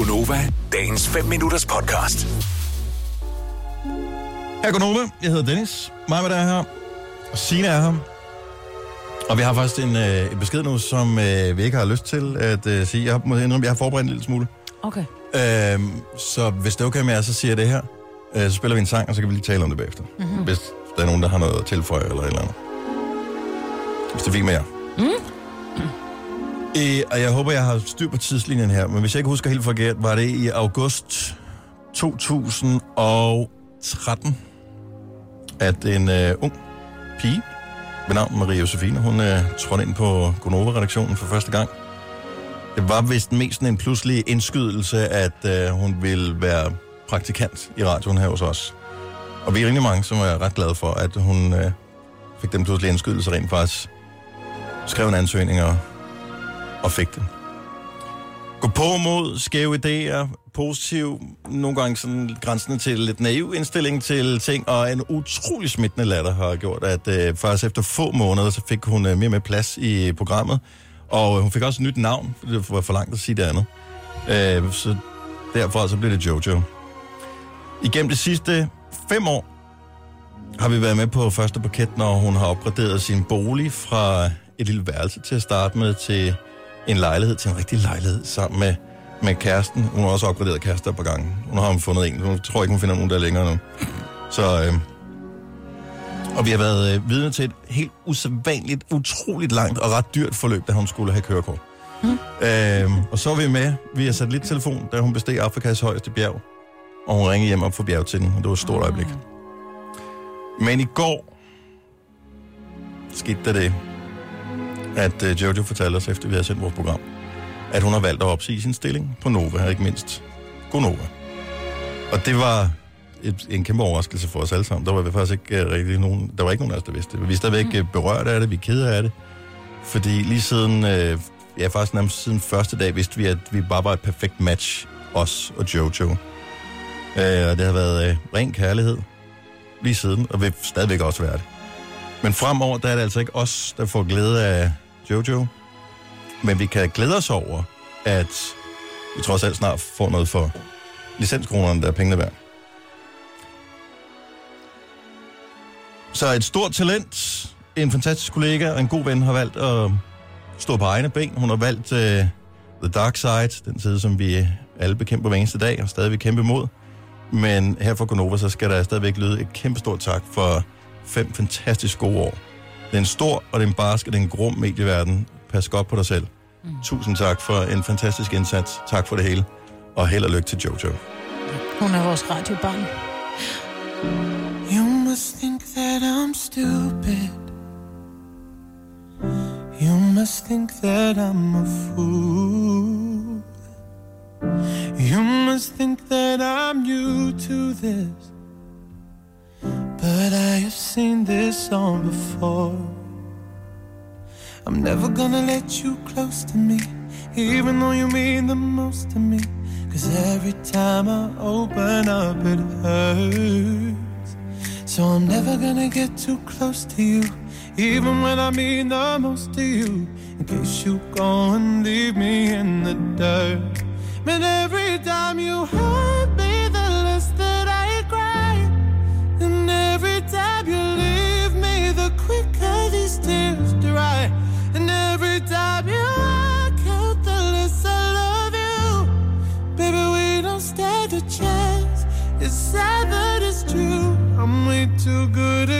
Gunova, dagens 5 minutters podcast. Her går Nova. Jeg hedder Dennis. Mig med der er her. Og Signe er her. Og vi har faktisk en, øh, en besked nu, som øh, vi ikke har lyst til at øh, sige. Jeg har, må indrømme, jeg har forberedt en lille smule. Okay. Øh, så hvis det er okay med jer, så siger jeg det her. Øh, så spiller vi en sang, og så kan vi lige tale om det bagefter. Mm-hmm. Hvis der er nogen, der har noget at tilføje eller et eller andet. Hvis det er fint med jer. Mm. Øh, og jeg håber, jeg har styr på tidslinjen her, men hvis jeg ikke husker helt forkert, var det i august 2013, at en øh, ung pige ved navn Maria Josefine, hun øh, trådte ind på Gonova-redaktionen for første gang. Det var vist mest en pludselig indskydelse, at øh, hun ville være praktikant i radioen her hos os. Og vi er rimelig mange, som er ret glade for, at hun øh, fik den pludselig indskydelse rent faktisk. Skrev en ansøgning og, og fik den. Gå på mod skæve idéer, positiv, nogle gange sådan grænsende til lidt naiv indstilling til ting, og en utrolig smittende latter har gjort, at øh, faktisk efter få måneder, så fik hun øh, mere med plads i programmet, og øh, hun fik også et nyt navn, for det var for langt at sige det andet. Øh, så derfor så blev det Jojo. Igennem de sidste fem år har vi været med på første paket, når hun har opgraderet sin bolig fra et lille værelse til at starte med til en lejlighed, til en rigtig lejlighed sammen med, med kæresten. Hun har også opgraderet kærester på gangen. Hun har fundet en. Hun tror ikke, hun finder nogen, der er længere nu. Så, øh, og vi har været øh, vidne til et helt usædvanligt, utroligt langt og ret dyrt forløb, da hun skulle have kørekort. Mm. Øh, og så var vi med via satellittelefon, da hun besteg Afrikas højeste bjerg. Og hun ringede hjem op for bjerg til den, og det var et stort øjeblik. Men i går skete der det, at uh, Jojo fortalte os, efter vi havde sendt vores program, at hun har valgt at opsige sin stilling på Nova, ikke mindst Gonova. Og det var et, en kæmpe overraskelse for os alle sammen. Der var faktisk ikke uh, rigtig nogen, der var ikke nogen af os, der vidste det. Vi er stadigvæk uh, berørt af det, vi er kede af det. Fordi lige siden, uh, ja faktisk nærmest siden første dag, vidste vi, at vi bare var et perfekt match, os og Jojo. Uh, og det har været uh, ren kærlighed lige siden, og vil stadigvæk også være det. Men fremover, der er det altså ikke os, der får glæde af Jojo. Men vi kan glæde os over, at vi trods alt snart får noget for licenskronerne, der er pengene værd. Så et stort talent, en fantastisk kollega og en god ven har valgt at stå på egne ben. Hun har valgt uh, The Dark Side, den side, som vi alle bekæmper hver eneste dag og stadig vil kæmpe imod. Men her for Gonova, så skal der stadigvæk lyde et kæmpe stort tak for fem fantastisk gode år. Det er en stor, og det er en barsk, og det er en grum medieverden. Pas godt på dig selv. Mm. Tusind tak for en fantastisk indsats. Tak for det hele. Og held og lykke til Jojo. Hun er vores radiobarn. You must think that I'm stupid. You must think that I'm a fool. You must think that I'm new to this. Seen this song before. I'm never gonna let you close to me, even though you mean the most to me. Cause every time I open up, it hurts. So I'm never gonna get too close to you, even when I mean the most to you. In case you go and leave me in the dirt. But every time you hurt me, you leave me, the quicker these tears dry. And every time you walk out, the less I love you. Baby, we don't stand a chance. It's sad that it's true. I'm way too good at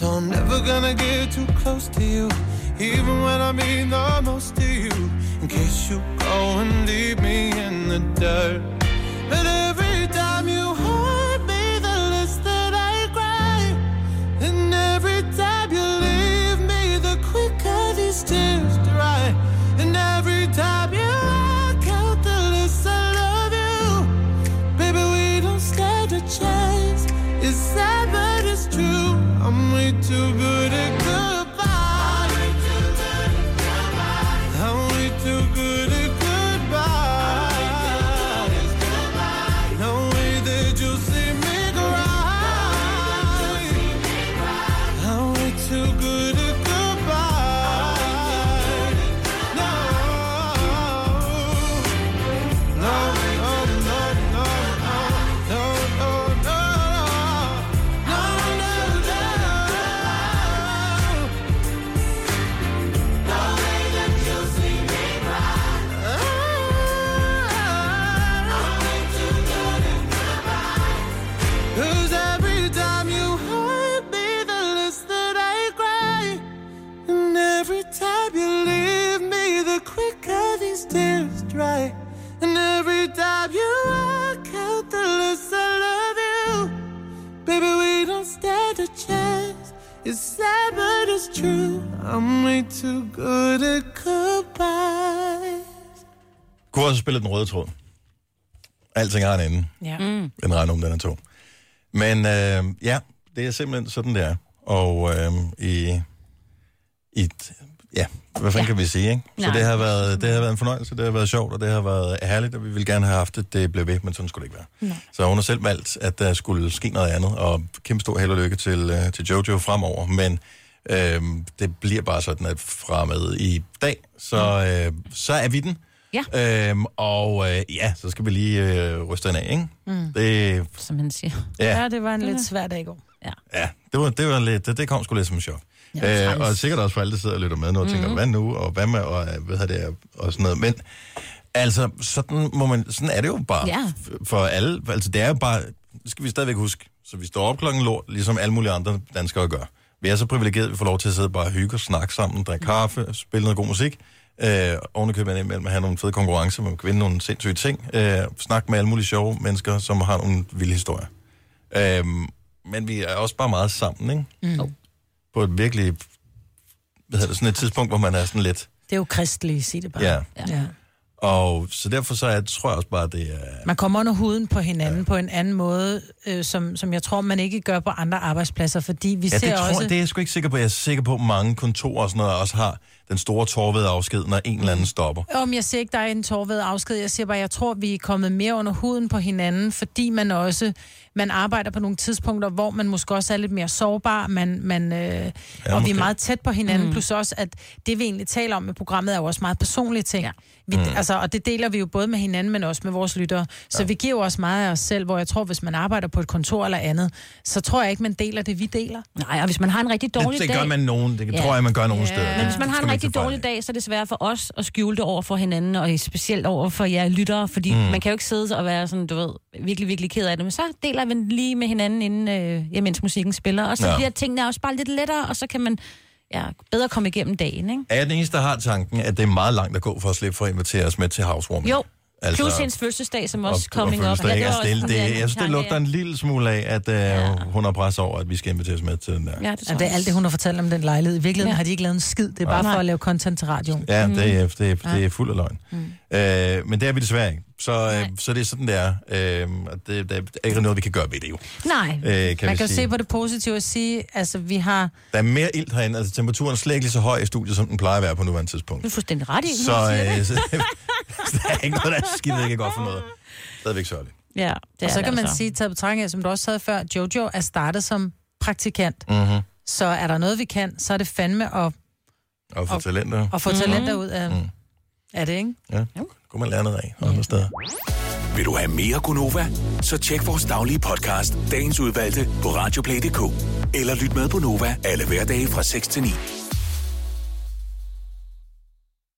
So I'm never gonna get too close to you, even when I mean the most to you. In case you go and leave me in the dirt. But it's true. I'm way too good at goodbye. Kunne også spille den røde tråd. Alting har en ende. Ja. Mm. Den regner om, den er to. Men øh, ja, det er simpelthen sådan, det er. Og øh, i, i... Ja, hvad fanden ja. kan vi sige, ikke? Så Nej. det har, været, det har været en fornøjelse, det har været sjovt, og det har været herligt, og vi ville gerne have haft det, det blev ved, men sådan skulle det ikke være. Nej. Så hun har selv valgt, at der skulle ske noget andet, og kæmpe stor held og lykke til, øh, til Jojo fremover, men øh, det bliver bare sådan, at fra med i dag, så, øh, så er vi den. Ja. Øhm, og øh, ja, så skal vi lige øh, ryste den af, ikke? Mm. Det, Som han siger. ja, ja, det var en lidt svær dag i går. ja, det var, det var lidt, det, det kom sgu lidt som en chok. Ja, øh, og sikkert også for alle, der sidder og lytter med nu og tænker, Mhm. hvad nu, og hvad med, og øh, hvad hedder det, og sådan noget. Men altså, sådan, må man, sådan er det jo bare Ja. for alle. Altså, det er jo bare, skal vi stadigvæk huske. Så vi står op klokken lort, ligesom alle mulige andre danskere gør. Vi er så privilegerede, at vi får lov til at sidde bare og hygge og snakke sammen, drikke kaffe, spille noget god musik. Øh, ovenikøbet imellem at have nogle fede konkurrencer, man kan vinde nogle sindssyge ting. Øh, snakke med alle mulige sjove mennesker, som har nogle vilde historier. Øh, men vi er også bare meget sammen, ikke? Mm. På et virkelig, hvad hedder det, sådan et tidspunkt, hvor man er sådan lidt, Det er jo kristeligt, sig det bare. ja. ja. Og så derfor så er, tror jeg også bare, det er... Man kommer under huden på hinanden ja. på en anden måde, øh, som, som jeg tror, man ikke gør på andre arbejdspladser, fordi vi Ja, ser det, tror, også... det er jeg sgu ikke sikker på. Jeg er sikker på, at mange kontorer og sådan noget også har den store torvede afsked, når en eller anden stopper. Om jeg siger ikke, der er en tårved afsked. Jeg siger bare, jeg tror, vi er kommet mere under huden på hinanden, fordi man også man arbejder på nogle tidspunkter, hvor man måske også er lidt mere sårbar, man, man, øh, ja, og vi er meget tæt på hinanden, mm. plus også, at det vi egentlig taler om i programmet, er jo også meget personlige ting. Ja. Vi, mm. altså, og det deler vi jo både med hinanden, men også med vores lyttere. Så ja. vi giver jo også meget af os selv, hvor jeg tror, hvis man arbejder på et kontor eller andet, så tror jeg ikke, man deler det, vi deler. Nej, og hvis man har en rigtig dårlig Det, det dag... gør man nogen. Det Ja. tror jeg, man gør nogle Ja. steder. Men hvis man Det har en rigtig dårlig dag, så er det svært for os at skjule det over for hinanden, og specielt over for jer lyttere, fordi mm. man kan jo ikke sidde og være sådan, du ved, virkelig, virkelig ked af det, men så deler man lige med hinanden, inden, øh, ja, mens musikken spiller, og så ja. bliver tingene også bare lidt lettere, og så kan man ja, bedre komme igennem dagen, ikke? Er jeg den eneste, der har tanken, at det er meget langt at gå for at slippe for at invitere os med til housewarming? Jo, altså, plus hendes fødselsdag, som også coming up. fødselsdag, det altså, det, det, sådan, det, jeg synes, det ja, lugter ja. en lille smule af, at uh, ja. Ja. hun har pres over, at vi skal inviteres med til den der. Ja, det, Ja, det er alt det, hun har fortalt om den lejlighed. I virkeligheden ja. Ja. har de ikke lavet en skid. Det er bare Nej. for at lave content til radioen. Ja, det, er, det, er, det er fuld af løgn. Mm. Øh, men det er vi desværre ikke. Så, øh, så det er sådan, det er. Øh, og det, det er ikke noget, vi kan gøre ved det jo. Nej, Øh, kan Man vi kan sige. se på det positive og sige, altså vi har... Der er mere ilt herinde. Altså temperaturen er slet ikke lige så høj i studiet, som den plejer at være på nuværende tidspunkt. du er fuldstændig ret i, Så, øh, så der er ikke noget, der er skidt ikke er godt for noget. Stadigvæk sørgeligt. Ja, det Og er så det kan man altså. sige, taget betragtning af, som du også sagde før, Jojo er startet som praktikant. Mm-hmm. Så er der noget, vi kan, så er det fandme at, Og Og- talenter. at få talenter ud af, Mm. af det, ikke? Ja, kunne man lære noget af andre steder. Vil du have mere Gunova? Så tjek vores daglige podcast, dagens udvalgte, på radioplay.dk. Eller lyt med på Nova alle hverdage fra 6 til 9.